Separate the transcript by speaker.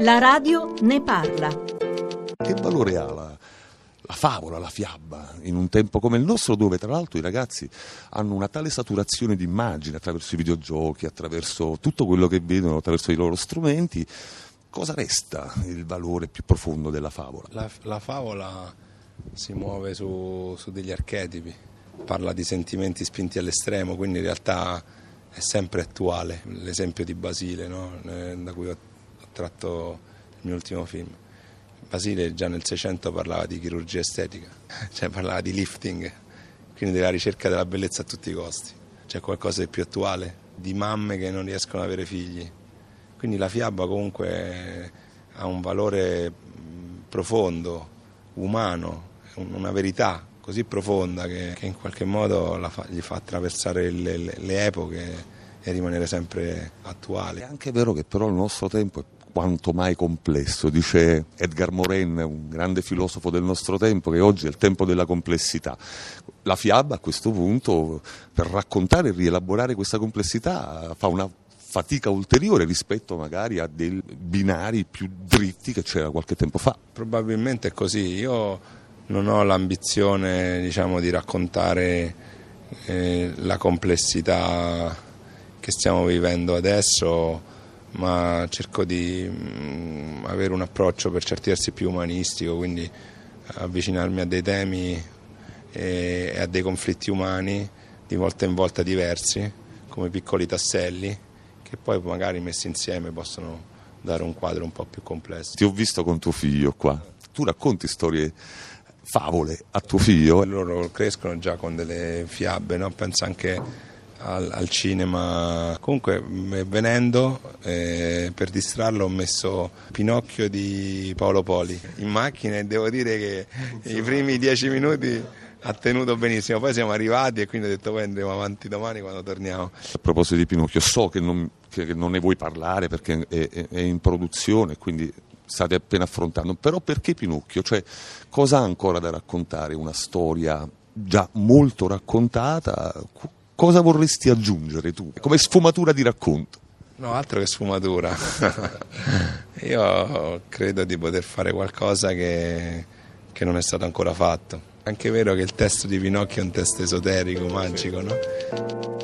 Speaker 1: La radio ne parla.
Speaker 2: Che valore ha la, la favola, la fiaba, in un tempo come il nostro, dove tra l'altro i ragazzi hanno una tale saturazione di immagini attraverso i videogiochi, attraverso tutto quello che vedono, attraverso i loro strumenti? Cosa resta il valore più profondo della favola?
Speaker 3: La, la favola si muove su, su degli archetipi, parla di sentimenti spinti all'estremo, quindi in realtà è sempre attuale. L'esempio di Basile, no? Eh, da cui ho, ho tratto il mio ultimo film. Basile già nel 600 parlava di chirurgia estetica, cioè parlava di lifting, quindi della ricerca della bellezza a tutti i costi. C'è qualcosa di più attuale, di mamme che non riescono ad avere figli. Quindi la fiaba comunque ha un valore profondo, umano, una verità così profonda che, che in qualche modo fa, gli fa attraversare le, le, le epoche e rimanere sempre attuale.
Speaker 2: È anche vero che però il nostro tempo è quanto mai complesso, dice Edgar Morin, un grande filosofo del nostro tempo, che oggi è il tempo della complessità. La fiaba a questo punto, per raccontare e rielaborare questa complessità, fa una fatica ulteriore rispetto magari a dei binari più dritti che c'era qualche tempo fa.
Speaker 3: Probabilmente è così. Io non ho l'ambizione diciamo, di raccontare eh, la complessità che stiamo vivendo adesso, ma cerco di mh, mm, avere un approccio per certi versi più umanistico, quindi avvicinarmi a dei temi e, e a dei conflitti umani di volta in volta diversi, come piccoli tasselli, che poi magari messi insieme possono dare un quadro un po' più complesso.
Speaker 2: Ti ho visto con tuo figlio qua, tu racconti storie favole a tuo figlio.
Speaker 3: Loro crescono già con delle fiabe, no? penso anche al, al, cinema. Comunque venendo eh, per distrarlo ho messo Pinocchio di Paolo Poli in macchina e devo dire che i primi dieci minuti ha tenuto benissimo, poi siamo arrivati e quindi ho detto poi andremo avanti domani quando torniamo.
Speaker 2: A proposito di Pinocchio, so che non, che non ne vuoi parlare perché è, è, è in produzione, quindi state appena affrontando, però perché Pinocchio? Cioè, cosa ha ancora da raccontare? Una storia già molto raccontata? Cosa vorresti aggiungere tu come sfumatura di racconto?
Speaker 3: No, altro che sfumatura. Io credo di poter fare qualcosa che, che non è stato ancora fatto. Anche vero che il testo di Pinocchio è un testo esoterico, magico, no?